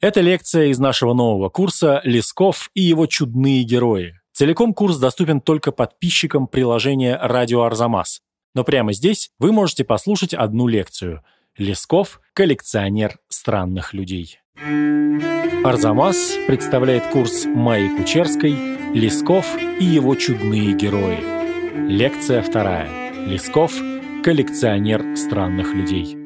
Это лекция из нашего нового курса «Лесков и его чудные герои». Целиком курс доступен только подписчикам приложения «Радио Арзамас». Но прямо здесь вы можете послушать одну лекцию «Лесков – коллекционер странных людей». Арзамас представляет курс Майи Кучерской «Лесков и его чудные герои». Лекция вторая. Лесков – коллекционер странных людей.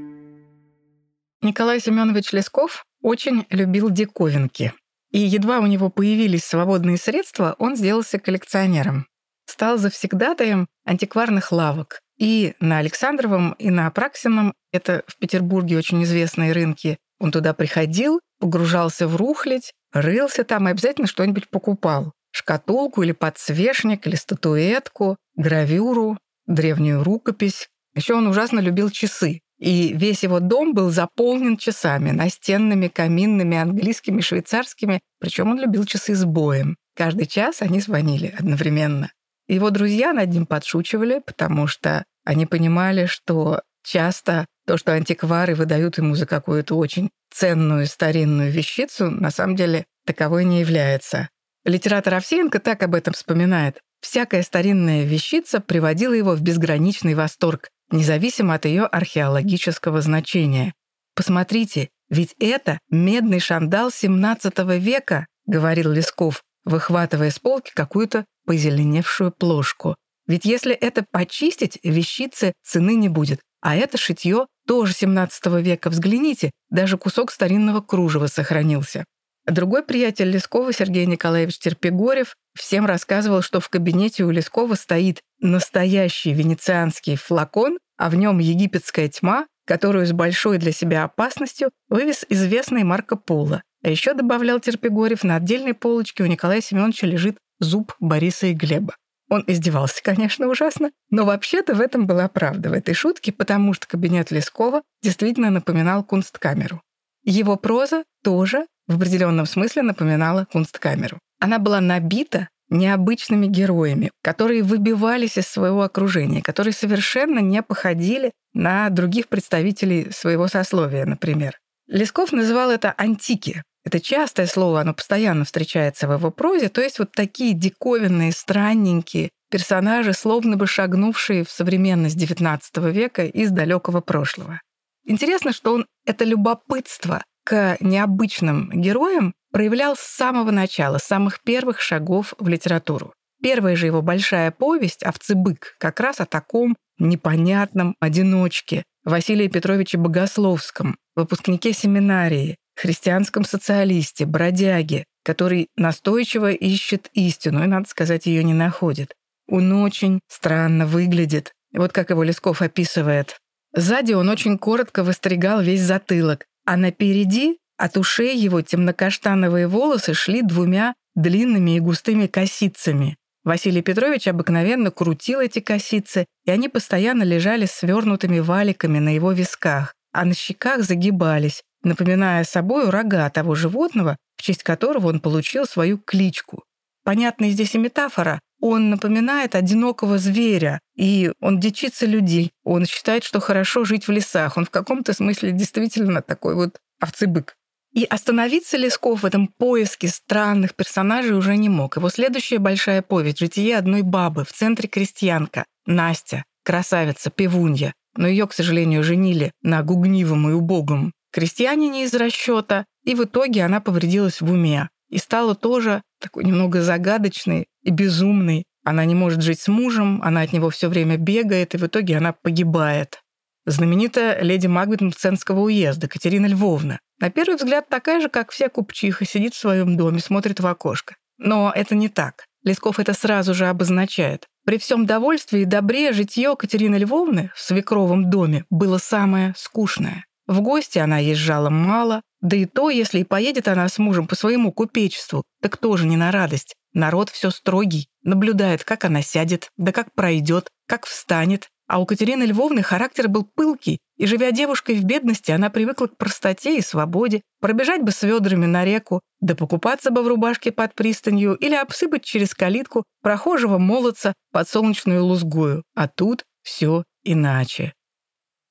Николай Семенович Лесков очень любил диковинки. И едва у него появились свободные средства, он сделался коллекционером. Стал завсегдатаем антикварных лавок. И на Александровом, и на Апраксином, это в Петербурге очень известные рынки, он туда приходил, погружался в рухлядь, рылся там и обязательно что-нибудь покупал. Шкатулку или подсвечник, или статуэтку, гравюру, древнюю рукопись. Еще он ужасно любил часы. И весь его дом был заполнен часами, настенными, каминными, английскими, швейцарскими. Причем он любил часы с боем. Каждый час они звонили одновременно. Его друзья над ним подшучивали, потому что они понимали, что часто то, что антиквары выдают ему за какую-то очень ценную старинную вещицу, на самом деле таковой не является. Литератор Овсеенко так об этом вспоминает. Всякая старинная вещица приводила его в безграничный восторг, независимо от ее археологического значения. «Посмотрите, ведь это медный шандал XVII века», — говорил Лесков, выхватывая с полки какую-то позеленевшую плошку. «Ведь если это почистить, вещицы цены не будет. А это шитье тоже XVII века. Взгляните, даже кусок старинного кружева сохранился. Другой приятель Лескова, Сергей Николаевич Терпигорев, всем рассказывал, что в кабинете у Лескова стоит настоящий венецианский флакон, а в нем египетская тьма, которую с большой для себя опасностью вывез известный Марко Поло. А еще добавлял Терпигорев, на отдельной полочке у Николая Семеновича лежит зуб Бориса и Глеба. Он издевался, конечно, ужасно, но вообще-то в этом была правда, в этой шутке, потому что кабинет Лескова действительно напоминал кунсткамеру. Его проза тоже в определенном смысле напоминала кунсткамеру. Она была набита необычными героями, которые выбивались из своего окружения, которые совершенно не походили на других представителей своего сословия, например. Лесков называл это антики. Это частое слово, оно постоянно встречается в его прозе, то есть вот такие диковинные, странненькие персонажи, словно бы шагнувшие в современность XIX века из далекого прошлого. Интересно, что он это любопытство к необычным героям проявлял с самого начала, с самых первых шагов в литературу. Первая же его большая повесть «Овцебык» как раз о таком непонятном одиночке Василии Петровиче Богословском, выпускнике семинарии, христианском социалисте, бродяге, который настойчиво ищет истину и, надо сказать, ее не находит. Он очень странно выглядит. Вот как его Лесков описывает. Сзади он очень коротко выстригал весь затылок, а напереди от ушей его темнокаштановые волосы шли двумя длинными и густыми косицами. Василий Петрович обыкновенно крутил эти косицы, и они постоянно лежали свернутыми валиками на его висках, а на щеках загибались, напоминая собой рога того животного, в честь которого он получил свою кличку. Понятная здесь и метафора. Он напоминает одинокого зверя, и он дичится людей. Он считает, что хорошо жить в лесах. Он в каком-то смысле действительно такой вот овцебык. И остановиться Лесков в этом поиске странных персонажей уже не мог. Его следующая большая повесть «Житие одной бабы» в центре крестьянка, Настя, красавица, певунья. Но ее, к сожалению, женили на гугнивом и убогом крестьянине из расчета, и в итоге она повредилась в уме и стала тоже такой немного загадочной и безумной. Она не может жить с мужем, она от него все время бегает, и в итоге она погибает. Знаменитая леди Магбет Мценского уезда, Катерина Львовна. На первый взгляд такая же, как вся купчиха, сидит в своем доме, смотрит в окошко. Но это не так. Лесков это сразу же обозначает. При всем довольстве и добре житье Катерины Львовны в свекровом доме было самое скучное. В гости она езжала мало, да и то, если и поедет она с мужем по своему купечеству, так тоже не на радость. Народ все строгий, наблюдает, как она сядет, да как пройдет, как встанет. А у Катерины Львовны характер был пылкий, и, живя девушкой в бедности, она привыкла к простоте и свободе, пробежать бы с ведрами на реку, да покупаться бы в рубашке под пристанью или обсыпать через калитку прохожего молодца под солнечную лузгую. А тут все иначе.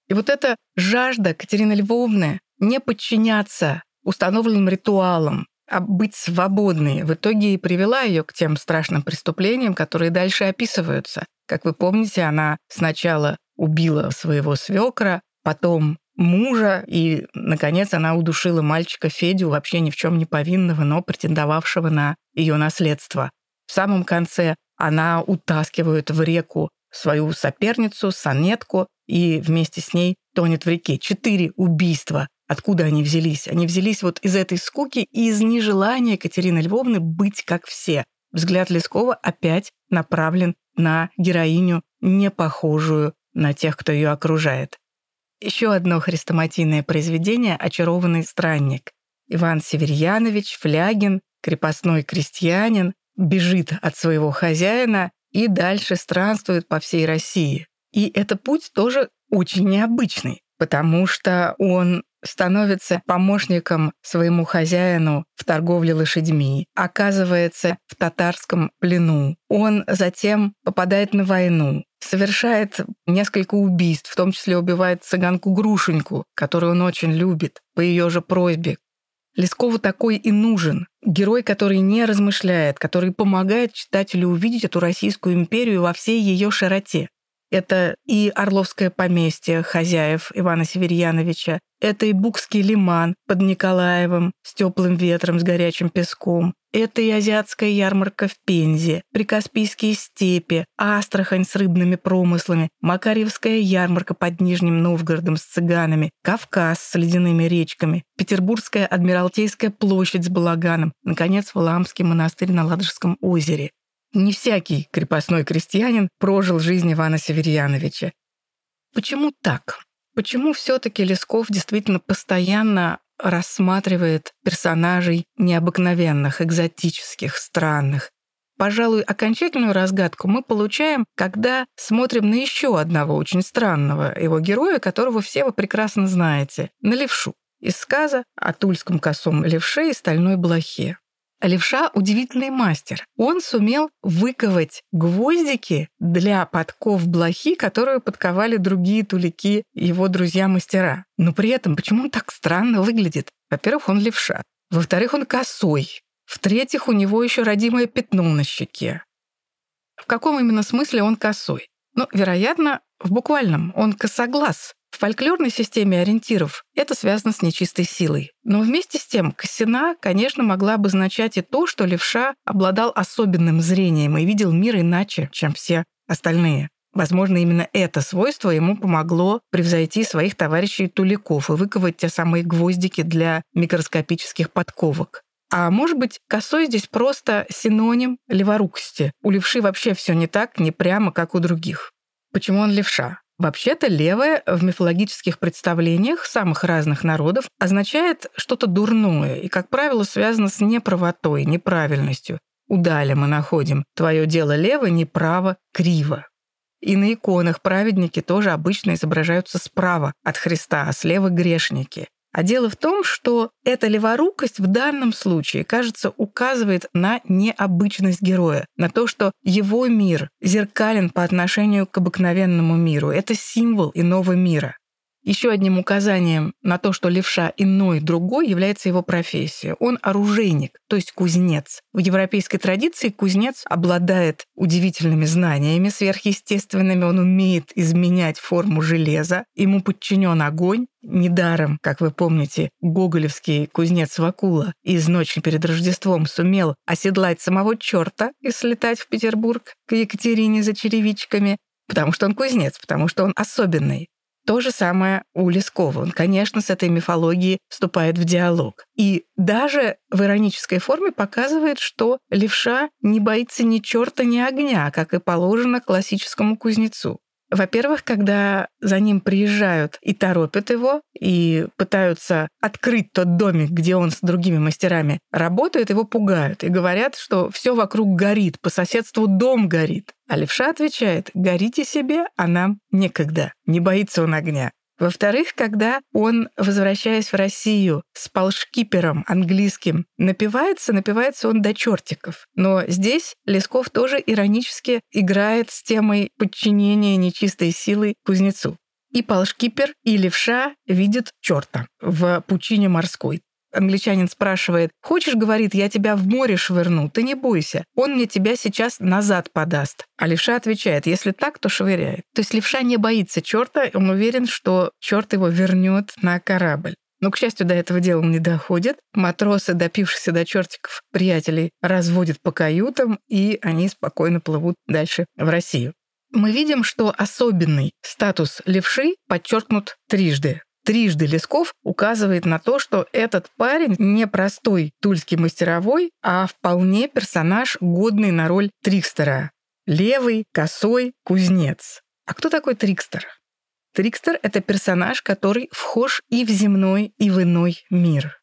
И вот эта жажда Катерины Львовны не подчиняться установленным ритуалом, а быть свободной в итоге и привела ее к тем страшным преступлениям, которые дальше описываются. Как вы помните, она сначала убила своего свекра, потом мужа, и, наконец, она удушила мальчика Федю, вообще ни в чем не повинного, но претендовавшего на ее наследство. В самом конце она утаскивает в реку свою соперницу, сонетку, и вместе с ней тонет в реке. Четыре убийства. Откуда они взялись? Они взялись вот из этой скуки и из нежелания Екатерины Львовны быть как все. Взгляд Лескова опять направлен на героиню, не похожую на тех, кто ее окружает. Еще одно хрестоматийное произведение «Очарованный странник». Иван Северьянович, Флягин, крепостной крестьянин, бежит от своего хозяина и дальше странствует по всей России. И этот путь тоже очень необычный, потому что он становится помощником своему хозяину в торговле лошадьми, оказывается в татарском плену. Он затем попадает на войну, совершает несколько убийств, в том числе убивает цыганку Грушеньку, которую он очень любит, по ее же просьбе. Лескову такой и нужен. Герой, который не размышляет, который помогает читателю увидеть эту Российскую империю во всей ее широте. Это и Орловское поместье хозяев Ивана Северьяновича, это и Букский лиман под Николаевым с теплым ветром, с горячим песком, это и азиатская ярмарка в Пензе, Прикаспийские степи, Астрахань с рыбными промыслами, Макарьевская ярмарка под Нижним Новгородом с цыганами, Кавказ с ледяными речками, Петербургская Адмиралтейская площадь с балаганом, наконец, Валамский монастырь на Ладожском озере. Не всякий крепостной крестьянин прожил жизнь Ивана Северьяновича. Почему так? Почему все-таки Лесков действительно постоянно рассматривает персонажей необыкновенных, экзотических, странных? Пожалуй, окончательную разгадку мы получаем, когда смотрим на еще одного очень странного его героя, которого все вы прекрасно знаете, на левшу из сказа о тульском косом левше и стальной блохе. Левша – удивительный мастер. Он сумел выковать гвоздики для подков блохи, которые подковали другие тулики его друзья-мастера. Но при этом почему он так странно выглядит? Во-первых, он левша. Во-вторых, он косой. В-третьих, у него еще родимое пятно на щеке. В каком именно смысле он косой? Ну, вероятно, в буквальном. Он косоглаз. В фольклорной системе ориентиров это связано с нечистой силой. Но вместе с тем косина, конечно, могла обозначать и то, что левша обладал особенным зрением и видел мир иначе, чем все остальные. Возможно, именно это свойство ему помогло превзойти своих товарищей туликов и выковать те самые гвоздики для микроскопических подковок. А может быть, косой здесь просто синоним леворукости. У левши вообще все не так, не прямо, как у других. Почему он левша? Вообще-то левое в мифологических представлениях самых разных народов означает что-то дурное и, как правило, связано с неправотой, неправильностью. Удали мы находим «твое дело лево, неправо, криво». И на иконах праведники тоже обычно изображаются справа от Христа, а слева грешники. А дело в том, что эта леворукость в данном случае, кажется, указывает на необычность героя, на то, что его мир зеркален по отношению к обыкновенному миру. Это символ иного мира. Еще одним указанием на то, что левша иной другой, является его профессия. Он оружейник, то есть кузнец. В европейской традиции кузнец обладает удивительными знаниями сверхъестественными, он умеет изменять форму железа, ему подчинен огонь. Недаром, как вы помните, гоголевский кузнец Вакула из «Ночи перед Рождеством» сумел оседлать самого черта и слетать в Петербург к Екатерине за черевичками, потому что он кузнец, потому что он особенный. То же самое у Лескова. Он, конечно, с этой мифологией вступает в диалог. И даже в иронической форме показывает, что левша не боится ни черта, ни огня, как и положено классическому кузнецу. Во-первых, когда за ним приезжают и торопят его, и пытаются открыть тот домик, где он с другими мастерами работает, его пугают и говорят, что все вокруг горит, по соседству дом горит. А левша отвечает, горите себе, а нам некогда. Не боится он огня. Во-вторых, когда он, возвращаясь в Россию с полшкипером английским, напивается, напивается он до чертиков. Но здесь Лесков тоже иронически играет с темой подчинения нечистой силы кузнецу. И полшкипер, и левша видят черта в пучине морской. Англичанин спрашивает, «Хочешь, — говорит, — я тебя в море швырну, ты не бойся, он мне тебя сейчас назад подаст». А левша отвечает, если так, то швыряет. То есть левша не боится черта, он уверен, что черт его вернет на корабль. Но, к счастью, до этого дела не доходит. Матросы, допившиеся до чертиков приятелей, разводят по каютам, и они спокойно плывут дальше в Россию. Мы видим, что особенный статус левши подчеркнут трижды. Трижды Лесков указывает на то, что этот парень не простой тульский мастеровой, а вполне персонаж, годный на роль Трикстера. Левый, косой, кузнец. А кто такой Трикстер? Трикстер — это персонаж, который вхож и в земной, и в иной мир.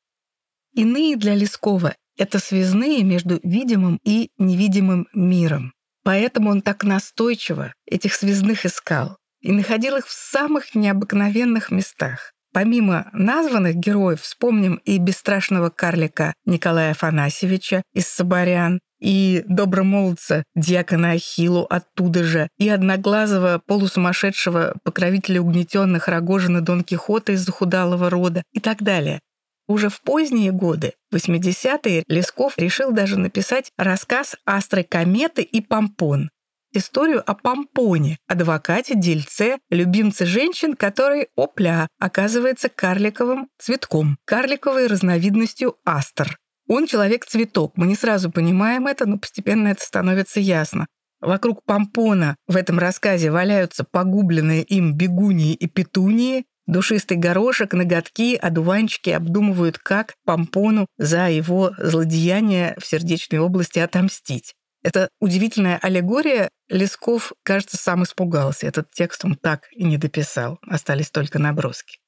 Иные для Лескова — это связные между видимым и невидимым миром. Поэтому он так настойчиво этих связных искал и находил их в самых необыкновенных местах. Помимо названных героев вспомним и бесстрашного карлика Николая Афанасьевича из Соборян, и добромолодца дьякона Ахилу оттуда же, и одноглазого полусумасшедшего покровителя угнетенных Рогожина Дон Кихота из захудалого рода и так далее. Уже в поздние годы, 80-е, Лесков решил даже написать рассказ «Астры кометы и помпон», историю о помпоне, адвокате, дельце, любимце женщин, который, опля, оказывается карликовым цветком, карликовой разновидностью астр. Он человек-цветок, мы не сразу понимаем это, но постепенно это становится ясно. Вокруг помпона в этом рассказе валяются погубленные им бегунии и петунии, Душистый горошек, ноготки, одуванчики обдумывают, как помпону за его злодеяние в сердечной области отомстить. Это удивительная аллегория. Лесков, кажется, сам испугался. Этот текст он так и не дописал. Остались только наброски.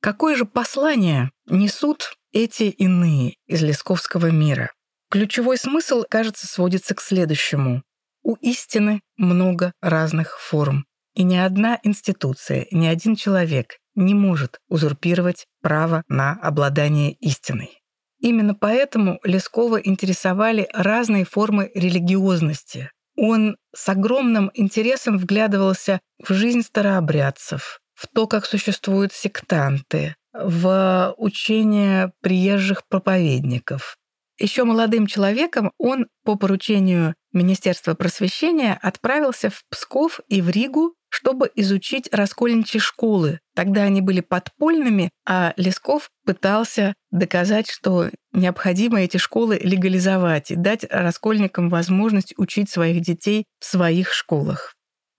Какое же послание несут эти иные из лесковского мира? Ключевой смысл, кажется, сводится к следующему. У истины много разных форм. И ни одна институция, ни один человек не может узурпировать право на обладание истиной. Именно поэтому Лескова интересовали разные формы религиозности. Он с огромным интересом вглядывался в жизнь старообрядцев, в то, как существуют сектанты, в учение приезжих проповедников. Еще молодым человеком он по поручению Министерства просвещения отправился в Псков и в Ригу чтобы изучить раскольничьи школы. Тогда они были подпольными, а Лесков пытался доказать, что необходимо эти школы легализовать и дать раскольникам возможность учить своих детей в своих школах.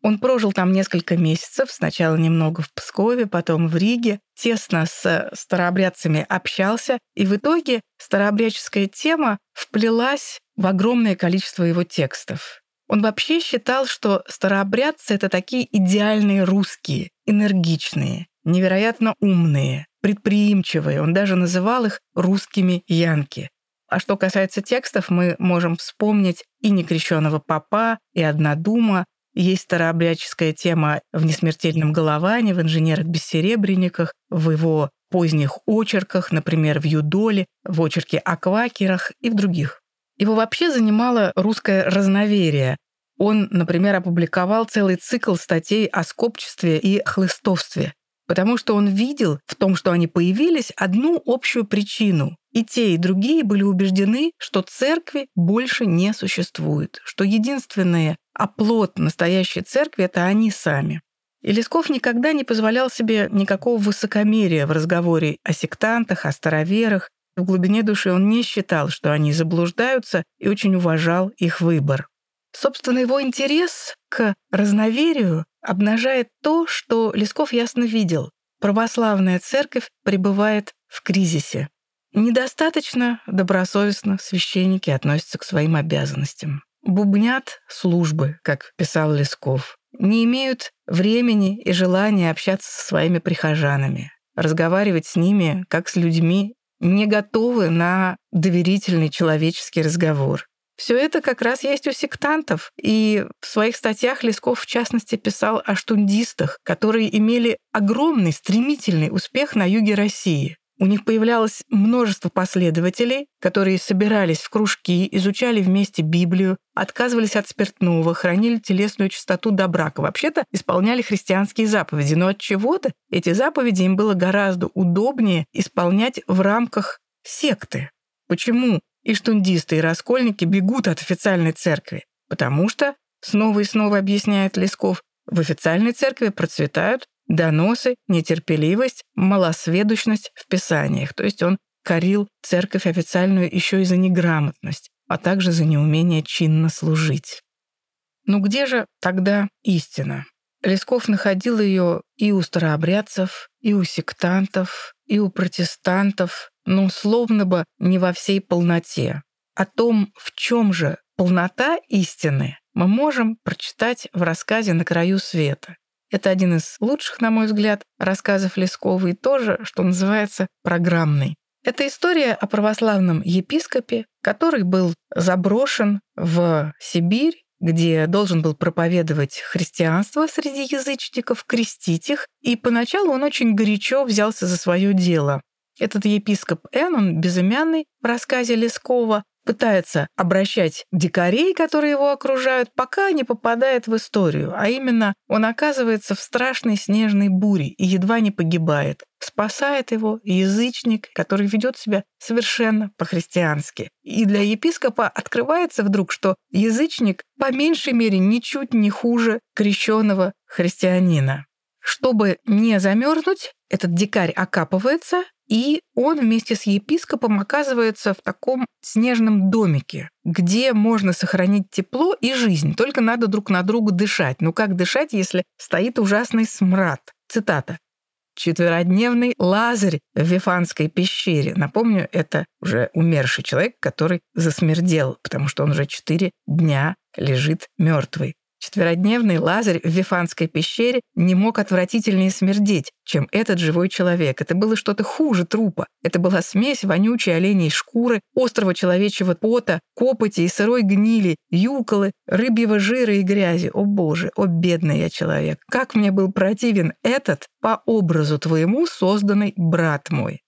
Он прожил там несколько месяцев, сначала немного в Пскове, потом в Риге, тесно с старообрядцами общался, и в итоге старообрядческая тема вплелась в огромное количество его текстов. Он вообще считал, что старообрядцы — это такие идеальные русские, энергичные, невероятно умные, предприимчивые. Он даже называл их русскими янки. А что касается текстов, мы можем вспомнить и некрещенного папа, и однодума. Есть старообрядческая тема в «Несмертельном головании», в «Инженерах-бессеребренниках», в его поздних очерках, например, в «Юдоле», в очерке о квакерах и в других. Его вообще занимало русское разноверие. Он, например, опубликовал целый цикл статей о скопчестве и хлыстовстве, потому что он видел в том, что они появились, одну общую причину. И те, и другие были убеждены, что церкви больше не существует, что единственный оплот настоящей церкви — это они сами. И Лесков никогда не позволял себе никакого высокомерия в разговоре о сектантах, о староверах, в глубине души он не считал, что они заблуждаются, и очень уважал их выбор. Собственно, его интерес к разноверию обнажает то, что Лесков ясно видел. Православная церковь пребывает в кризисе. Недостаточно добросовестно священники относятся к своим обязанностям. Бубнят службы, как писал Лесков. Не имеют времени и желания общаться со своими прихожанами, разговаривать с ними, как с людьми не готовы на доверительный человеческий разговор. Все это как раз есть у сектантов. И в своих статьях Лесков, в частности, писал о штундистах, которые имели огромный, стремительный успех на юге России. У них появлялось множество последователей, которые собирались в кружки, изучали вместе Библию, отказывались от спиртного, хранили телесную чистоту до брака. Вообще-то исполняли христианские заповеди, но от чего-то эти заповеди им было гораздо удобнее исполнять в рамках секты. Почему иштундисты и раскольники бегут от официальной церкви? Потому что, снова и снова объясняет Лесков, в официальной церкви процветают доносы, нетерпеливость, малосведущность в писаниях. То есть он корил церковь официальную еще и за неграмотность, а также за неумение чинно служить. Ну где же тогда истина? Лесков находил ее и у старообрядцев, и у сектантов, и у протестантов, но словно бы не во всей полноте. О том, в чем же полнота истины, мы можем прочитать в рассказе «На краю света». Это один из лучших, на мой взгляд, рассказов Лескова и тоже, что называется, программный. Это история о православном епископе, который был заброшен в Сибирь, где должен был проповедовать христианство среди язычников, крестить их, и поначалу он очень горячо взялся за свое дело. Этот епископ Эн, он безымянный в рассказе Лескова, пытается обращать дикарей, которые его окружают, пока не попадает в историю, а именно он оказывается в страшной снежной буре и едва не погибает. Спасает его язычник, который ведет себя совершенно по-христиански. И для епископа открывается вдруг, что язычник по меньшей мере ничуть не хуже крещенного христианина. Чтобы не замерзнуть, этот дикарь окапывается, и он вместе с епископом оказывается в таком снежном домике, где можно сохранить тепло и жизнь, только надо друг на друга дышать. Ну как дышать, если стоит ужасный смрад? Цитата. Четверодневный Лазарь в Вифанской пещере. Напомню, это уже умерший человек, который засмердел, потому что он уже четыре дня лежит мертвый. Четверодневный Лазарь в Вифанской пещере не мог отвратительнее смердеть, чем этот живой человек. Это было что-то хуже трупа. Это была смесь вонючей оленей шкуры, острого человечьего пота, копоти и сырой гнили, юколы, рыбьего жира и грязи. О боже, о бедный я человек! Как мне был противен этот по образу твоему созданный брат мой!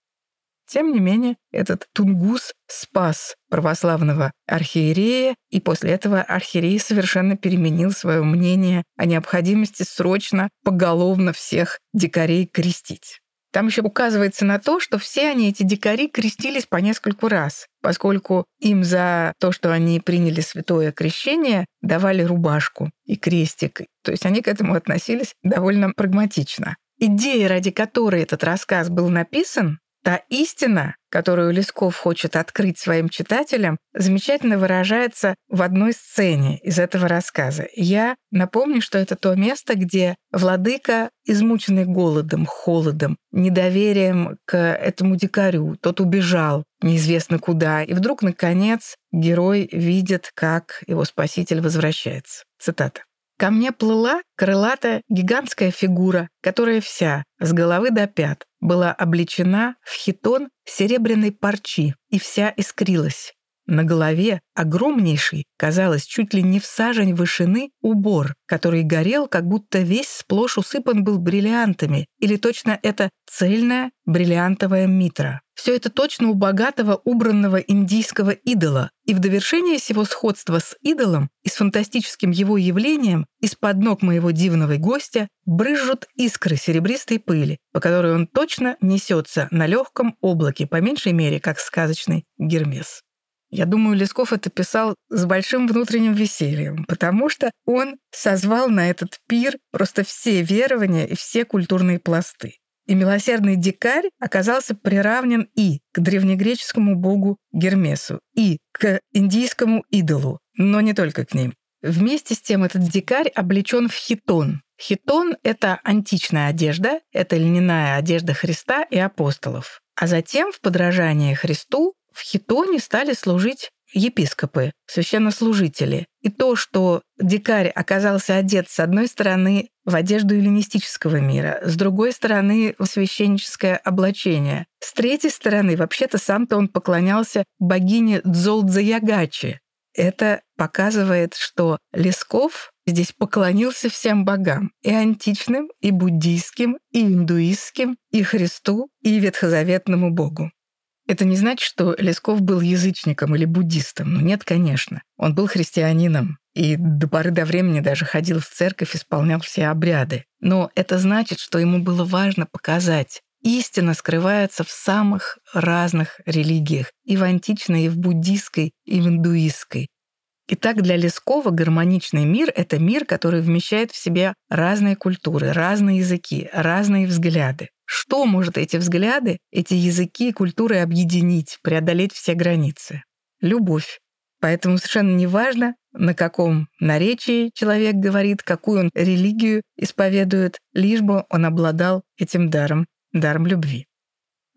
Тем не менее, этот Тунгус спас православного архиерея, и после этого архиерей совершенно переменил свое мнение о необходимости срочно поголовно всех дикарей крестить. Там еще указывается на то, что все они, эти дикари, крестились по нескольку раз, поскольку им за то, что они приняли святое крещение, давали рубашку и крестик. То есть они к этому относились довольно прагматично. Идея, ради которой этот рассказ был написан, Та истина, которую Лесков хочет открыть своим читателям, замечательно выражается в одной сцене из этого рассказа. Я напомню, что это то место, где владыка, измученный голодом, холодом, недоверием к этому дикарю, тот убежал неизвестно куда, и вдруг, наконец, герой видит, как его спаситель возвращается. Цитата. Ко мне плыла крылатая гигантская фигура, которая вся, с головы до пят, была облечена в хитон серебряной парчи и вся искрилась. На голове огромнейший, казалось, чуть ли не в сажень вышины, убор, который горел, как будто весь сплошь усыпан был бриллиантами, или точно это цельная бриллиантовая митра. Все это точно у богатого убранного индийского идола, и в довершение всего сходства с идолом и с фантастическим его явлением из-под ног моего дивного гостя брызжут искры серебристой пыли, по которой он точно несется на легком облаке, по меньшей мере, как сказочный Гермес. Я думаю, Лесков это писал с большим внутренним весельем, потому что он созвал на этот пир просто все верования и все культурные пласты. И милосердный дикарь оказался приравнен и к древнегреческому богу Гермесу, и к индийскому идолу, но не только к ним. Вместе с тем этот дикарь облечен в хитон. Хитон — это античная одежда, это льняная одежда Христа и апостолов. А затем, в подражание Христу, в Хитоне стали служить епископы, священнослужители. И то, что дикарь оказался одет с одной стороны в одежду эллинистического мира, с другой стороны в священническое облачение, с третьей стороны вообще-то сам-то он поклонялся богине Дзолдзаягачи. Это показывает, что Лесков здесь поклонился всем богам, и античным, и буддийским, и индуистским, и Христу, и ветхозаветному богу. Это не значит, что Лесков был язычником или буддистом. Ну нет, конечно. Он был христианином и до поры до времени даже ходил в церковь, исполнял все обряды. Но это значит, что ему было важно показать истина скрывается в самых разных религиях, и в античной, и в буддийской, и в индуистской. Итак, для Лескова гармоничный мир — это мир, который вмещает в себя разные культуры, разные языки, разные взгляды. Что может эти взгляды, эти языки и культуры объединить, преодолеть все границы? Любовь. Поэтому совершенно не важно, на каком наречии человек говорит, какую он религию исповедует, лишь бы он обладал этим даром, даром любви.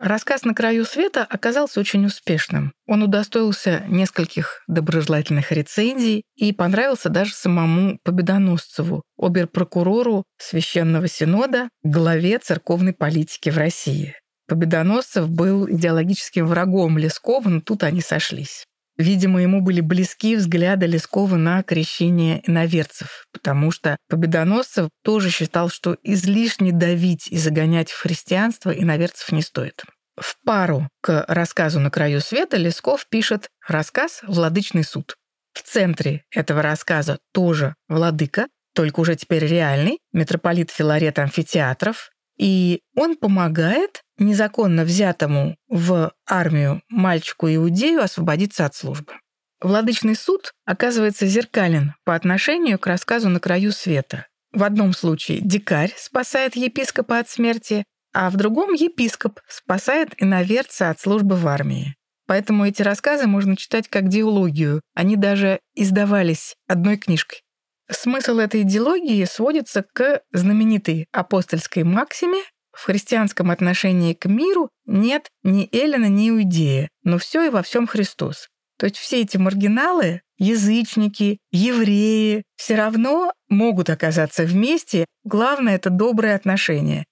Рассказ «На краю света» оказался очень успешным. Он удостоился нескольких доброжелательных рецензий и понравился даже самому Победоносцеву, оберпрокурору Священного Синода, главе церковной политики в России. Победоносцев был идеологическим врагом Лескова, но тут они сошлись. Видимо, ему были близки взгляды Лескова на крещение иноверцев, потому что Победоносцев тоже считал, что излишне давить и загонять в христианство иноверцев не стоит. В пару к рассказу «На краю света» Лесков пишет рассказ «Владычный суд». В центре этого рассказа тоже владыка, только уже теперь реальный, митрополит Филарет Амфитеатров, и он помогает незаконно взятому в армию мальчику-иудею освободиться от службы. Владычный суд оказывается зеркален по отношению к рассказу «На краю света». В одном случае дикарь спасает епископа от смерти, а в другом епископ спасает иноверца от службы в армии. Поэтому эти рассказы можно читать как диалогию. Они даже издавались одной книжкой. Смысл этой идеологии сводится к знаменитой апостольской максиме в христианском отношении к миру нет ни Эллина, ни Иудея, но все и во всем Христос. То есть все эти маргиналы, язычники, евреи, все равно могут оказаться вместе. Главное — это добрые отношения.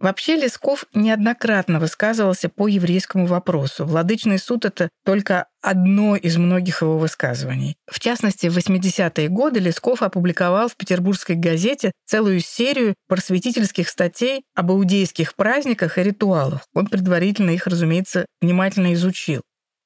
Вообще Лесков неоднократно высказывался по еврейскому вопросу. Владычный суд — это только одно из многих его высказываний. В частности, в 80-е годы Лесков опубликовал в петербургской газете целую серию просветительских статей об иудейских праздниках и ритуалах. Он предварительно их, разумеется, внимательно изучил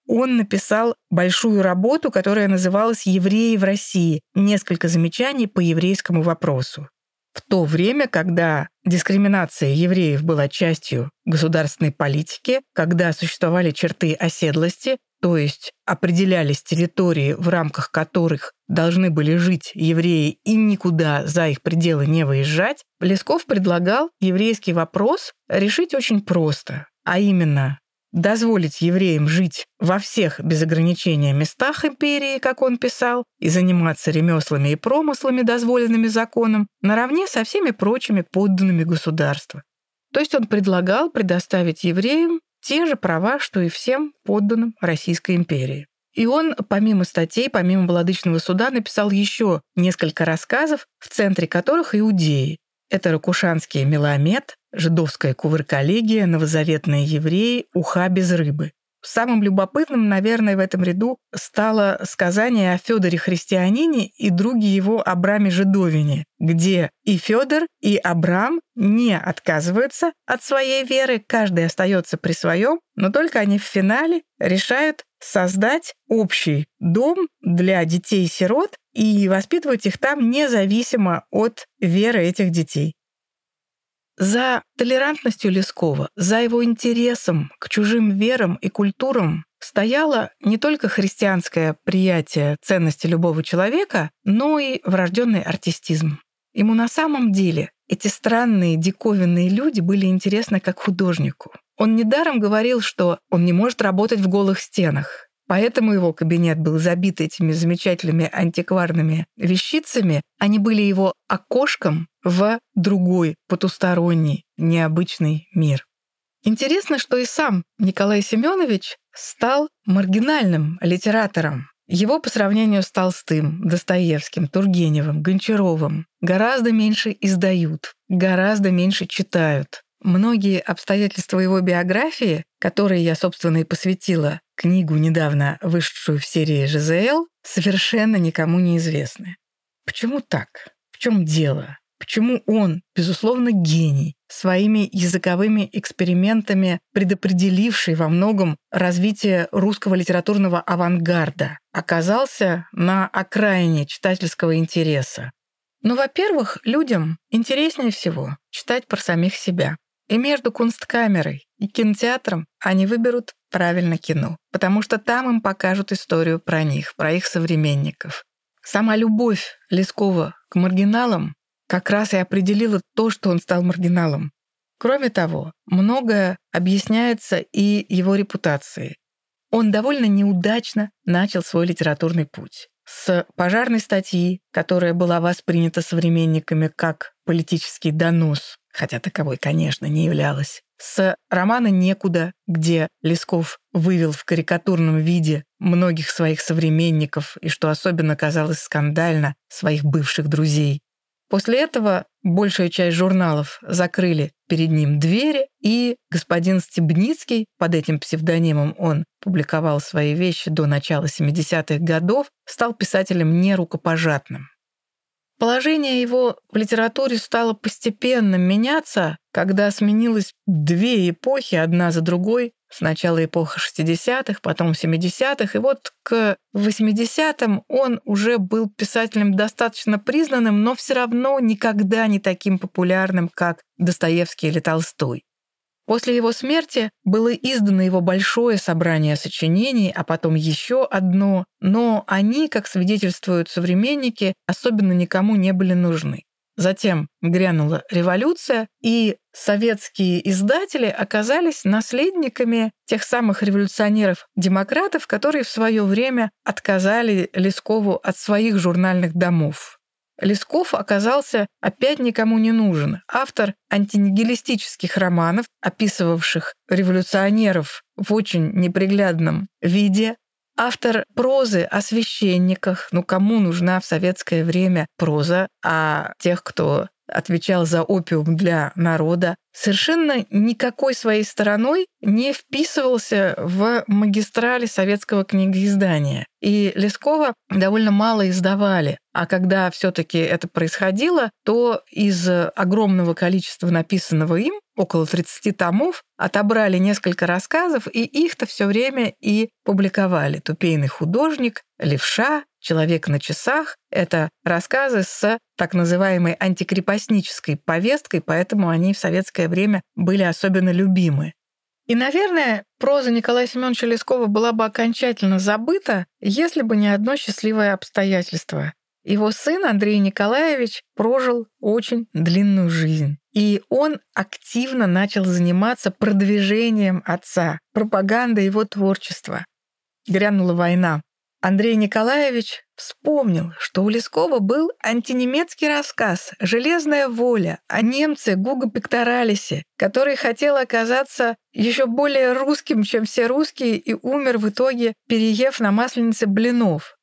он написал большую работу, которая называлась «Евреи в России. Несколько замечаний по еврейскому вопросу» в то время, когда дискриминация евреев была частью государственной политики, когда существовали черты оседлости, то есть определялись территории, в рамках которых должны были жить евреи и никуда за их пределы не выезжать, Лесков предлагал еврейский вопрос решить очень просто, а именно дозволить евреям жить во всех без ограничения местах империи, как он писал, и заниматься ремеслами и промыслами, дозволенными законом, наравне со всеми прочими подданными государства. То есть он предлагал предоставить евреям те же права, что и всем подданным Российской империи. И он, помимо статей, помимо Владычного суда, написал еще несколько рассказов, в центре которых иудеи. Это Ракушанский Меломед, жидовская кувырколегия, новозаветные евреи, уха без рыбы. Самым любопытным, наверное, в этом ряду стало сказание о Федоре Христианине и друге его Абраме Жидовине, где и Федор, и Абрам не отказываются от своей веры, каждый остается при своем, но только они в финале решают создать общий дом для детей-сирот и воспитывать их там независимо от веры этих детей. За толерантностью Лескова, за его интересом к чужим верам и культурам стояло не только христианское приятие ценности любого человека, но и врожденный артистизм. Ему на самом деле эти странные диковинные люди были интересны как художнику. Он недаром говорил, что он не может работать в голых стенах. Поэтому его кабинет был забит этими замечательными антикварными вещицами. Они были его окошком в другой, потусторонний, необычный мир. Интересно, что и сам Николай Семенович стал маргинальным литератором. Его по сравнению с Толстым, Достоевским, Тургеневым, Гончаровым гораздо меньше издают, гораздо меньше читают. Многие обстоятельства его биографии, которые я, собственно, и посвятила книгу, недавно вышедшую в серии ЖЗЛ, совершенно никому не известны. Почему так? В чем дело? Почему он, безусловно, гений, своими языковыми экспериментами предопределивший во многом развитие русского литературного авангарда, оказался на окраине читательского интереса? Ну, во-первых, людям интереснее всего читать про самих себя. И между кунсткамерой и кинотеатром они выберут правильно кино, потому что там им покажут историю про них, про их современников. Сама любовь Лескова к маргиналам как раз и определила то, что он стал маргиналом. Кроме того, многое объясняется и его репутацией. Он довольно неудачно начал свой литературный путь. С пожарной статьи, которая была воспринята современниками как политический донос, хотя таковой, конечно, не являлась, с романа «Некуда», где Лесков вывел в карикатурном виде многих своих современников и, что особенно казалось скандально, своих бывших друзей. После этого большая часть журналов закрыли перед ним двери, и господин Стебницкий, под этим псевдонимом он публиковал свои вещи до начала 70-х годов, стал писателем нерукопожатным. Положение его в литературе стало постепенно меняться, когда сменилось две эпохи одна за другой. Сначала эпоха 60-х, потом 70-х, и вот к 80-м он уже был писателем достаточно признанным, но все равно никогда не таким популярным, как Достоевский или Толстой. После его смерти было издано его большое собрание сочинений, а потом еще одно, но они, как свидетельствуют современники, особенно никому не были нужны. Затем грянула революция, и советские издатели оказались наследниками тех самых революционеров-демократов, которые в свое время отказали Лескову от своих журнальных домов. Лесков оказался опять никому не нужен. Автор антинигилистических романов, описывавших революционеров в очень неприглядном виде, автор прозы о священниках. Ну, кому нужна в советское время проза о тех, кто отвечал за опиум для народа, совершенно никакой своей стороной не вписывался в магистрали советского книгоиздания. И Лескова довольно мало издавали. А когда все-таки это происходило, то из огромного количества написанного им, около 30 томов, отобрали несколько рассказов, и их-то все время и публиковали. «Тупейный художник», «Левша», «Человек на часах» — это рассказы с так называемой антикрепостнической повесткой, поэтому они в советское время были особенно любимы. И, наверное, проза Николая Семеновича Лескова была бы окончательно забыта, если бы не одно счастливое обстоятельство. Его сын Андрей Николаевич прожил очень длинную жизнь. И он активно начал заниматься продвижением отца, пропагандой его творчества. Грянула война. Андрей Николаевич вспомнил, что у Лескова был антинемецкий рассказ «Железная воля» о немце Гуго Пекторалисе, который хотел оказаться еще более русским, чем все русские, и умер в итоге, переев на масленице блинов.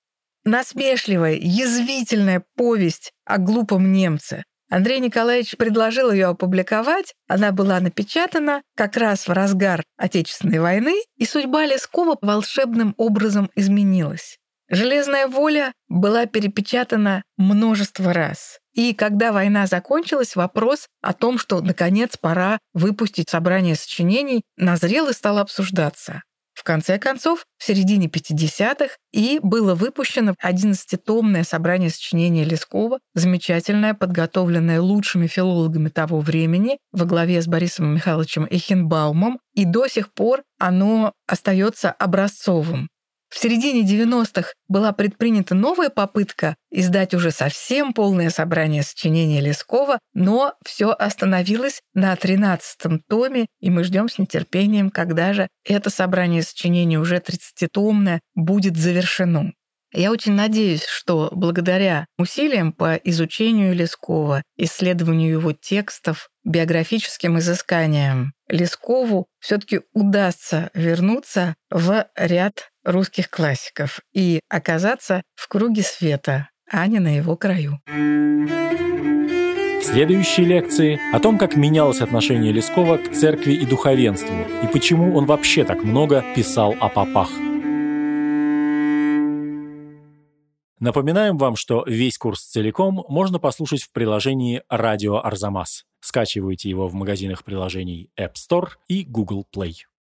Насмешливая, язвительная повесть о глупом немце. Андрей Николаевич предложил ее опубликовать, она была напечатана как раз в разгар Отечественной войны, и судьба Лескова волшебным образом изменилась. «Железная воля» была перепечатана множество раз. И когда война закончилась, вопрос о том, что, наконец, пора выпустить собрание сочинений, назрел и стал обсуждаться. Конце концов, в середине 50-х и было выпущено 11-томное собрание сочинений Лескова, замечательное, подготовленное лучшими филологами того времени во главе с Борисом Михайловичем Эхенбаумом, и до сих пор оно остается образцовым. В середине 90-х была предпринята новая попытка издать уже совсем полное собрание сочинений Лескова, но все остановилось на 13-м томе, и мы ждем с нетерпением, когда же это собрание сочинений уже 30-томное будет завершено. Я очень надеюсь, что благодаря усилиям по изучению Лескова, исследованию его текстов, биографическим изысканиям, Лескову все-таки удастся вернуться в ряд русских классиков и оказаться в круге света, а не на его краю. В следующей лекции о том, как менялось отношение Лескова к церкви и духовенству, и почему он вообще так много писал о попах. Напоминаем вам, что весь курс целиком можно послушать в приложении «Радио Арзамас». Скачивайте его в магазинах приложений App Store и Google Play.